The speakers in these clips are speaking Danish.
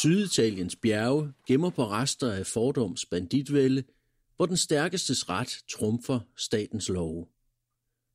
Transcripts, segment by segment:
Syditaliens bjerge gemmer på rester af fordoms banditvælde, hvor den stærkestes ret trumfer statens love.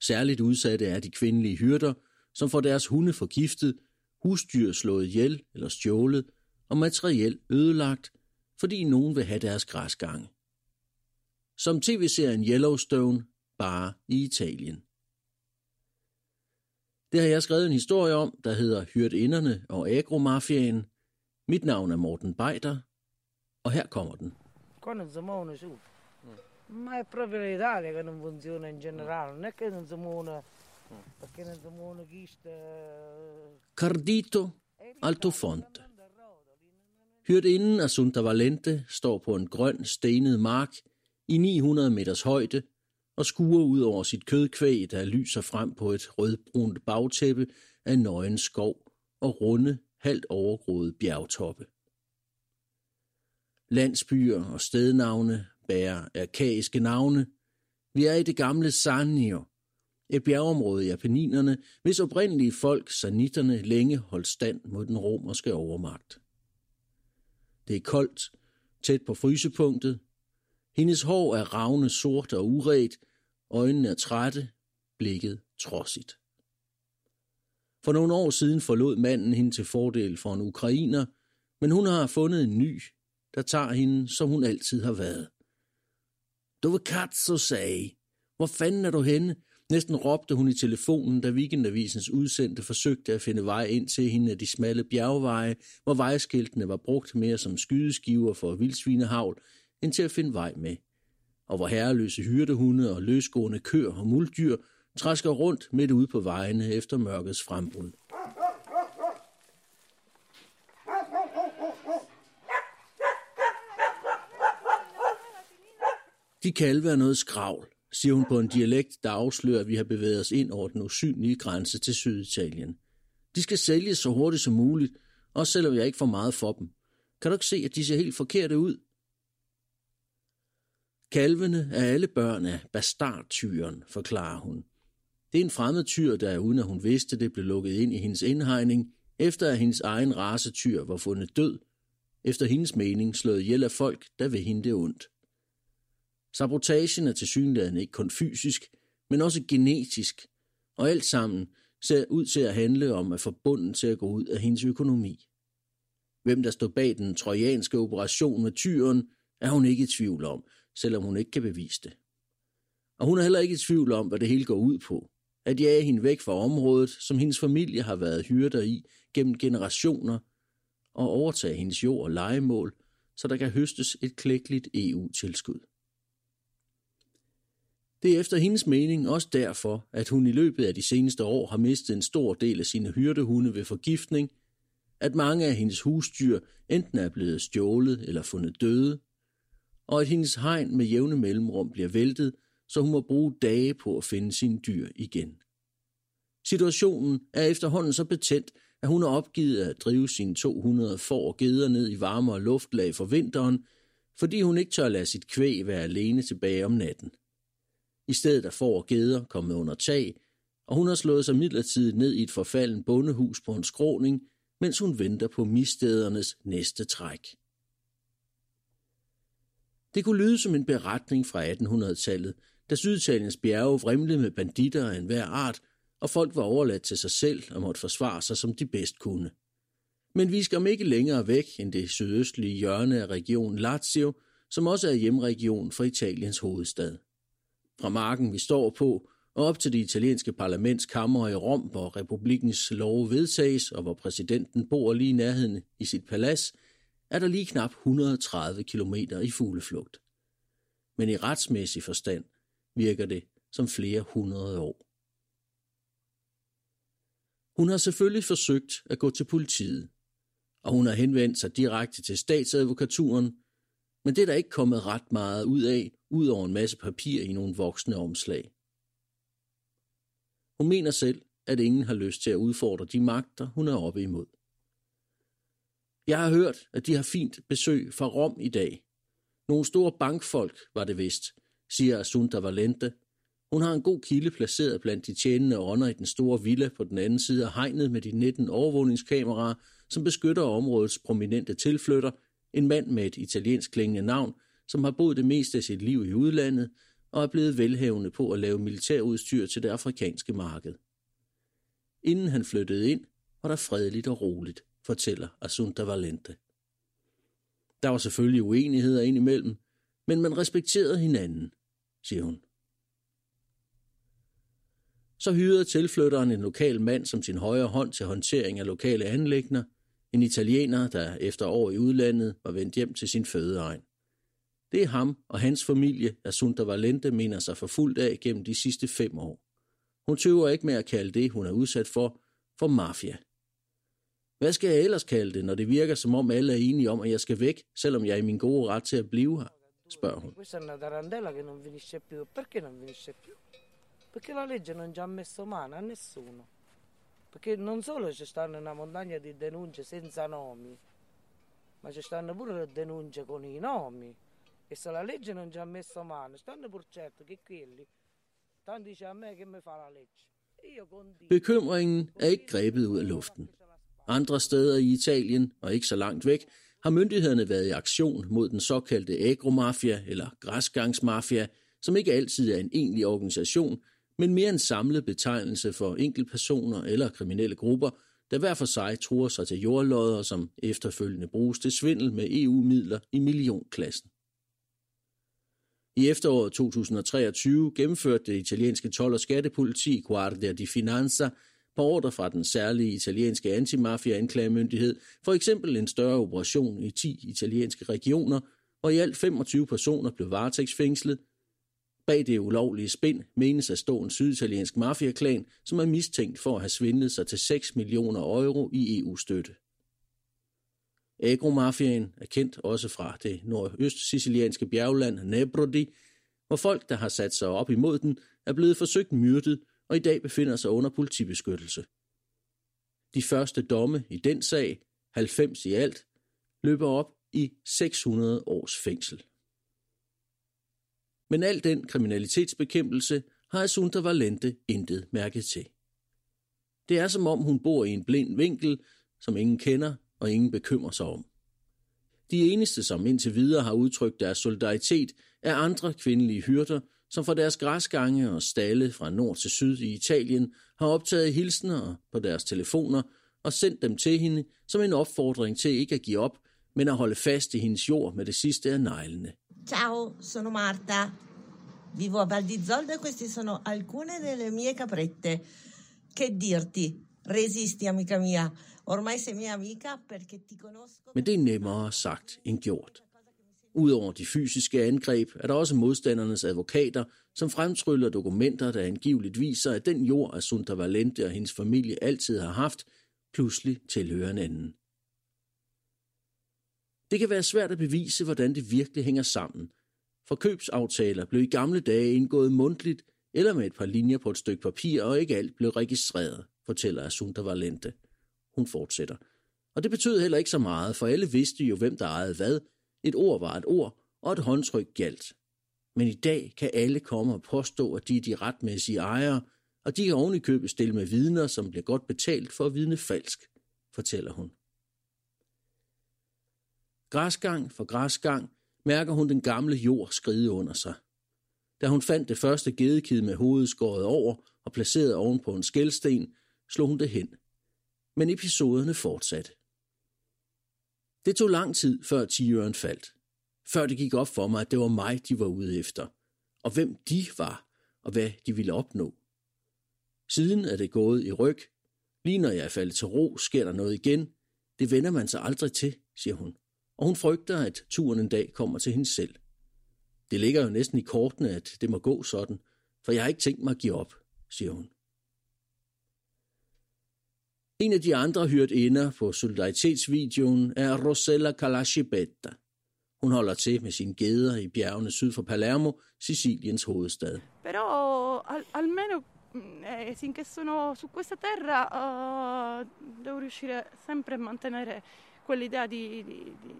Særligt udsatte er de kvindelige hyrder, som får deres hunde forgiftet, husdyr slået ihjel eller stjålet og materiel ødelagt, fordi nogen vil have deres græsgange. Som tv-serien Yellowstone, bare i Italien. Det har jeg skrevet en historie om, der hedder Hyrdinderne og Agromafiaen. Mit navn er Morten Beider, og her kommer den. Qua non si muovono su. Ma è proprio l'Italia che non funziona in generale, non è che non si muovono perché non si muovono chi sta... Cardito Altofonte. Hyrdinden Assunta Valente står på en grøn, stenet mark i 900 meters højde og skuer ud over sit kødkvæg, der lyser frem på et rødbrunt bagtæppe af nøgen skov og runde, halvt overgroede bjergtoppe. Landsbyer og stednavne bærer arkaiske navne. Vi er i det gamle Sannio, et bjergområde i Apenninerne, hvis oprindelige folk, sanitterne, længe holdt stand mod den romerske overmagt. Det er koldt, tæt på frysepunktet. Hendes hår er ravne sort og uret, øjnene er trætte, blikket trodsigt. For nogle år siden forlod manden hende til fordel for en ukrainer, men hun har fundet en ny, der tager hende, som hun altid har været. Du vil katso sagde. Hvor fanden er du henne? Næsten råbte hun i telefonen, da Weekendavisens udsendte forsøgte at finde vej ind til hende af de smalle bjergveje, hvor vejskiltene var brugt mere som skydeskiver for vildsvinehavl, end til at finde vej med. Og hvor herreløse hyrdehunde og løsgående køer og muldyr træsker rundt midt ude på vejene efter mørkets frembrud. De kalve er noget skravl, siger hun på en dialekt, der afslører, at vi har bevæget os ind over den usynlige grænse til Syditalien. De skal sælges så hurtigt som muligt, også selvom jeg ikke får meget for dem. Kan du ikke se, at de ser helt forkerte ud? Kalvene er alle børn af bastardtyren, forklarer hun. Det er en fremmed tyr, der uden at hun vidste det, blev lukket ind i hendes indhegning, efter at hendes egen racetyr var fundet død, efter hendes mening slået ihjel af folk, der vil hende det ondt. Sabotagen er tilsyneladende ikke kun fysisk, men også genetisk, og alt sammen ser ud til at handle om at få bunden til at gå ud af hendes økonomi. Hvem der står bag den trojanske operation med tyren, er hun ikke i tvivl om, selvom hun ikke kan bevise det. Og hun er heller ikke i tvivl om, hvad det hele går ud på. At jage hende væk fra området, som hendes familie har været hyrder i gennem generationer, og overtage hendes jord og legemål, så der kan høstes et klækkeligt EU-tilskud. Det er efter hendes mening også derfor, at hun i løbet af de seneste år har mistet en stor del af sine hyrdehunde ved forgiftning, at mange af hendes husdyr enten er blevet stjålet eller fundet døde, og at hendes hegn med jævne mellemrum bliver væltet, så hun må bruge dage på at finde sine dyr igen. Situationen er efterhånden så betændt, at hun har opgivet at drive sine 200 får og geder ned i varmere luftlag for vinteren, fordi hun ikke tør lade sit kvæg være alene tilbage om natten. I stedet er får og geder kommet under tag, og hun har slået sig midlertidigt ned i et forfalden bondehus på en skråning, mens hun venter på mistedernes næste træk. Det kunne lyde som en beretning fra 1800-tallet, da Syditaliens bjerge vrimlede med banditter af enhver art, og folk var overladt til sig selv og måtte forsvare sig, som de bedst kunne. Men vi skal om ikke længere væk end det sydøstlige hjørne af regionen Lazio, som også er hjemregion for Italiens hovedstad. Fra marken, vi står på, og op til det italienske parlamentskammer i Rom, hvor republikens lov vedtages, og hvor præsidenten bor lige i nærheden i sit palads, er der lige knap 130 km i fugleflugt. Men i retsmæssig forstand virker det som flere hundrede år. Hun har selvfølgelig forsøgt at gå til politiet, og hun har henvendt sig direkte til statsadvokaturen, men det er der ikke kommet ret meget ud af, ud over en masse papir i nogle voksne omslag. Hun mener selv, at ingen har lyst til at udfordre de magter, hun er oppe imod. Jeg har hørt, at de har fint besøg fra Rom i dag. Nogle store bankfolk var det vist, siger Asunta Valente. Hun har en god kilde placeret blandt de tjenende ånder i den store villa på den anden side af hegnet med de 19 overvågningskameraer, som beskytter områdets prominente tilflytter, en mand med et italiensk klingende navn, som har boet det meste af sit liv i udlandet og er blevet velhavende på at lave militærudstyr til det afrikanske marked. Inden han flyttede ind, var der fredeligt og roligt, fortæller Asunta Valente. Der var selvfølgelig uenigheder indimellem, men man respekterede hinanden, siger hun. Så hyrede tilflytteren en lokal mand som sin højre hånd til håndtering af lokale anlægner, en italiener, der efter år i udlandet var vendt hjem til sin fødeegn. Det er ham og hans familie, Asunta Valente mener sig forfulgt af gennem de sidste fem år. Hun tøver ikke med at kalde det, hun er udsat for, for mafia. Hvad skal jeg ellers kalde det, når det virker som om alle er enige om, at jeg skal væk, selvom jeg er i min gode ret til at blive her? Spørger hun. Perché la legge non ci ha messo mano a nessuno. Perché non solo ci stanno una montagna di denunce senza nomi, ma ci stanno pure le denunce con i nomi. E se la legge non ci ha messo mano, stanno pur certo che quelli, tanto dice a me che mi fa la legge. Io condivido. Bekymringen er ikke grebet ud af luften. Andre steder i Italien, og ikke så langt væk, har myndighederne været i aktion mod den såkaldte agromafia eller græsgangsmafia, som ikke altid er en egentlig organisation, men mere en samlet betegnelse for enkeltpersoner eller kriminelle grupper, der hver for sig truer sig til jordlodder, som efterfølgende bruges til svindel med EU-midler i millionklassen. I efteråret 2023 gennemførte det italienske tolv- og skattepoliti Guardia di Finanza på ordre fra den særlige italienske antimafia-anklagemyndighed for eksempel en større operation i 10 italienske regioner, hvor i alt 25 personer blev varetægtsfængslet. Bag det ulovlige spind menes at stå en syditaliensk mafiaklan, som er mistænkt for at have svindlet sig til 6 millioner euro i EU-støtte. Agromafiaen er kendt også fra det nordøst-sicilianske bjergland Nebrodi, hvor folk, der har sat sig op imod den, er blevet forsøgt myrdet og i dag befinder sig under politibeskyttelse. De første domme i den sag, 90 i alt, løber op i 600 års fængsel. Men al den kriminalitetsbekæmpelse har Asunta Valente intet mærket til. Det er som om hun bor i en blind vinkel, som ingen kender og ingen bekymrer sig om. De eneste, som indtil videre har udtrykt deres solidaritet, er andre kvindelige hyrder, som fra deres græsgange og stalle fra nord til syd i Italien har optaget hilsner på deres telefoner og sendt dem til hende som en opfordring til ikke at give op, men at holde fast i hendes jord med det sidste af neglene. Ciao, sono Marta. Vivo a Val di Zoldo e queste sono alcune delle mie caprette. Che dirti? Resisti, amica mia. Ormai sei mia amica perché ti conosco. Men det er nemmere sagt end gjort. Udover de fysiske angreb er der også modstandernes advokater, som fremtryller dokumenter, der angiveligt viser, at den jord, Asunta Valente og hendes familie altid har haft, pludselig tilhører en anden. Det kan være svært at bevise, hvordan det virkelig hænger sammen, for købsaftaler blev i gamle dage indgået mundtligt eller med et par linjer på et stykke papir, og ikke alt blev registreret, fortæller Assunta Valente. Hun fortsætter. Og det betød heller ikke så meget, for alle vidste jo, hvem der ejede hvad, et ord var et ord, og et håndtryk galt. Men i dag kan alle komme og påstå, at de er de retmæssige ejere, og de kan oven i købet stille med vidner, som bliver godt betalt for at vidne falsk, fortæller hun. Græsgang for græsgang mærker hun den gamle jord skride under sig. Da hun fandt det første gedekid med hovedet skåret over og placeret oven på en skældsten, slog hun det hen. Men episoderne fortsatte. Det tog lang tid, før tigeren faldt. Før det gik op for mig, at det var mig, de var ude efter. Og hvem de var, og hvad de ville opnå. Siden er det gået i ryg. Lige når jeg er faldet til ro, sker der noget igen. Det vender man sig aldrig til, siger hun. Og hun frygter, at turen en dag kommer til hende selv. Det ligger jo næsten i kortene, at det må gå sådan, for jeg har ikke tænkt mig at give op, siger hun. En af de andre hørt inder på solidaritetsvideoen er Rosella Kalashibetta. Hun holder til med sine geder i bjergene syd for Palermo, Siciliens hovedstad. Però al, almeno mm, eh, finché sono su questa terra uh, devo riuscire sempre a mantenere quell'idea di, di, di,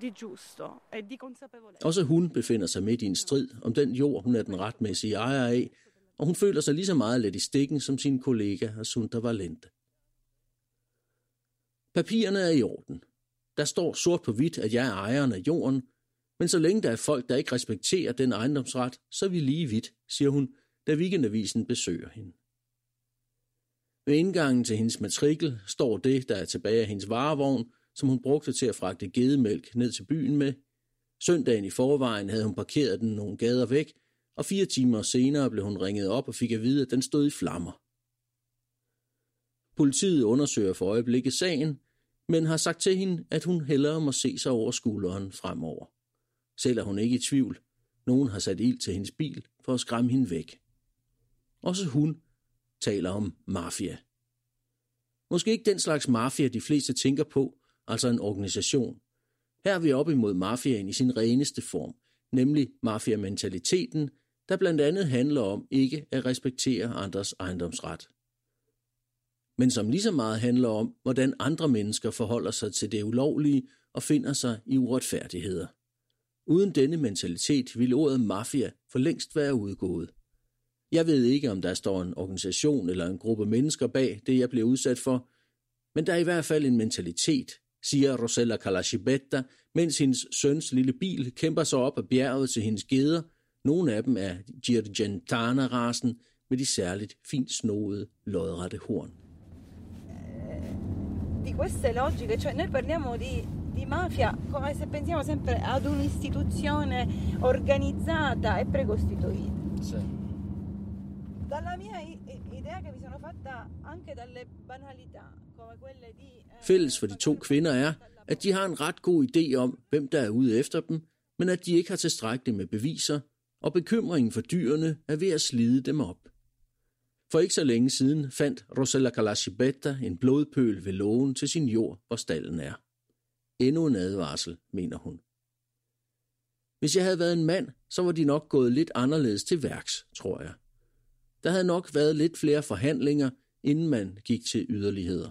di giusto e di consapevolezza. Også hun befinder sig midt i en strid om den jord, hun er den retmæssige ejer af, og hun føler sig lige så meget let i stikken som sin kollega Assunta Valente. Papirerne er i orden. Der står sort på hvidt, at jeg er ejeren af jorden, men så længe der er folk, der ikke respekterer den ejendomsret, så er vi lige vidt, siger hun, da weekendavisen besøger hende. Ved indgangen til hendes matrikel står det, der er tilbage af hendes varevogn, som hun brugte til at fragte gedemælk ned til byen med. Søndagen i forvejen havde hun parkeret den nogle gader væk, og fire timer senere blev hun ringet op og fik at vide, at den stod i flammer. Politiet undersøger for øjeblikket sagen, men har sagt til hende, at hun hellere må se sig over skulderen fremover. Selv er hun ikke i tvivl. Nogen har sat ild til hendes bil for at skræmme hende væk. Også hun taler om mafia. Måske ikke den slags mafia, de fleste tænker på, altså en organisation. Her er vi op imod mafiaen i sin reneste form, nemlig mafiamentaliteten, der blandt andet handler om ikke at respektere andres ejendomsret men som lige så meget handler om, hvordan andre mennesker forholder sig til det ulovlige og finder sig i uretfærdigheder. Uden denne mentalitet ville ordet mafia for længst være udgået. Jeg ved ikke, om der står en organisation eller en gruppe mennesker bag det, jeg bliver udsat for, men der er i hvert fald en mentalitet, siger Rosella Kalashibetta, mens hendes søns lille bil kæmper sig op ad bjerget til hendes geder. Nogle af dem er Girgentana-rasen med de særligt fint snoede, lodrette horn queste logiche, cioè noi parliamo di, di mafia come se pensiamo sempre ad un'istituzione organizzata e precostituita. Sì. Dalla mia idea che mi sono fatta anche dalle banalità, come quelle di... Eh, Fælles for de to kvinder er, at de har en ret god idé om, hvem der er ude efter dem, men at de ikke har tilstrækkeligt med beviser, og bekymringen for dyrene er ved at slide dem op. For ikke så længe siden fandt Rosella Kalashibetta en blodpøl ved lågen til sin jord, hvor stallen er. Endnu en advarsel, mener hun. Hvis jeg havde været en mand, så var de nok gået lidt anderledes til værks, tror jeg. Der havde nok været lidt flere forhandlinger, inden man gik til yderligheder.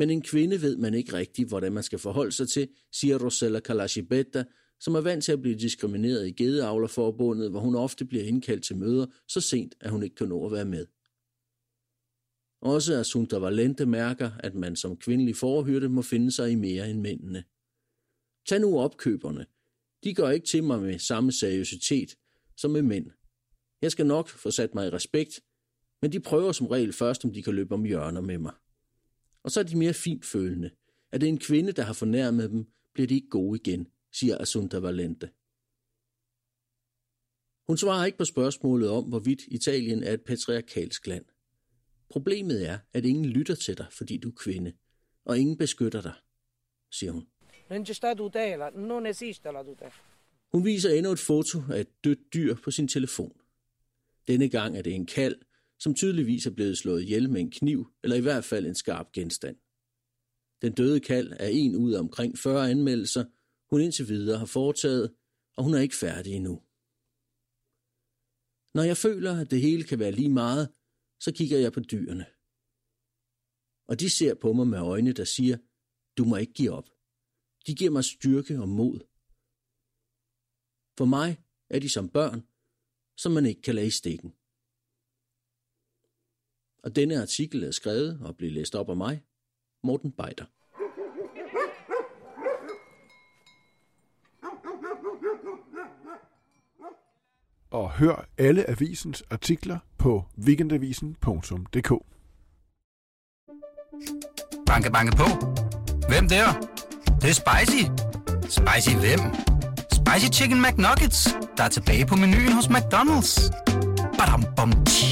Men en kvinde ved man ikke rigtigt, hvordan man skal forholde sig til, siger Rosella Kalashibetta, som er vant til at blive diskrimineret i Gedeavlerforbundet, hvor hun ofte bliver indkaldt til møder så sent, at hun ikke kan nå at være med. Også Assunta Valente mærker, at man som kvindelig forhyrte må finde sig i mere end mændene. Tag nu opkøberne. De går ikke til mig med samme seriøsitet som med mænd. Jeg skal nok få sat mig i respekt, men de prøver som regel først, om de kan løbe om hjørner med mig. Og så er de mere fintfølende. Er det en kvinde, der har fornærmet dem, bliver de ikke gode igen, siger Assunta Valente. Hun svarer ikke på spørgsmålet om, hvorvidt Italien er et patriarkalsk land. Problemet er, at ingen lytter til dig, fordi du er kvinde, og ingen beskytter dig, siger hun. Non c'è sta tutela, non esiste la tutela. Hun viser endnu et foto af et dødt dyr på sin telefon. Denne gang er det en kald, som tydeligvis er blevet slået ihjel med en kniv, eller i hvert fald en skarp genstand. Den døde kald er en ud af omkring 40 anmeldelser, hun indtil videre har foretaget, og hun er ikke færdig endnu. Når jeg føler, at det hele kan være lige meget, så kigger jeg på dyrene. Og de ser på mig med øjne, der siger, du må ikke give op. De giver mig styrke og mod. For mig er de som børn, som man ikke kan lade i stikken. Og denne artikel er skrevet og bliver læst op af mig, Morten Beider. Og hør alle avisens artikler på weekendavisen.dk. Banke, banke på. Hvem der? Det, det er spicy. Spicy hvem? Spicy Chicken McNuggets, der er tilbage på menuen hos McDonald's. Badum, bom, tji.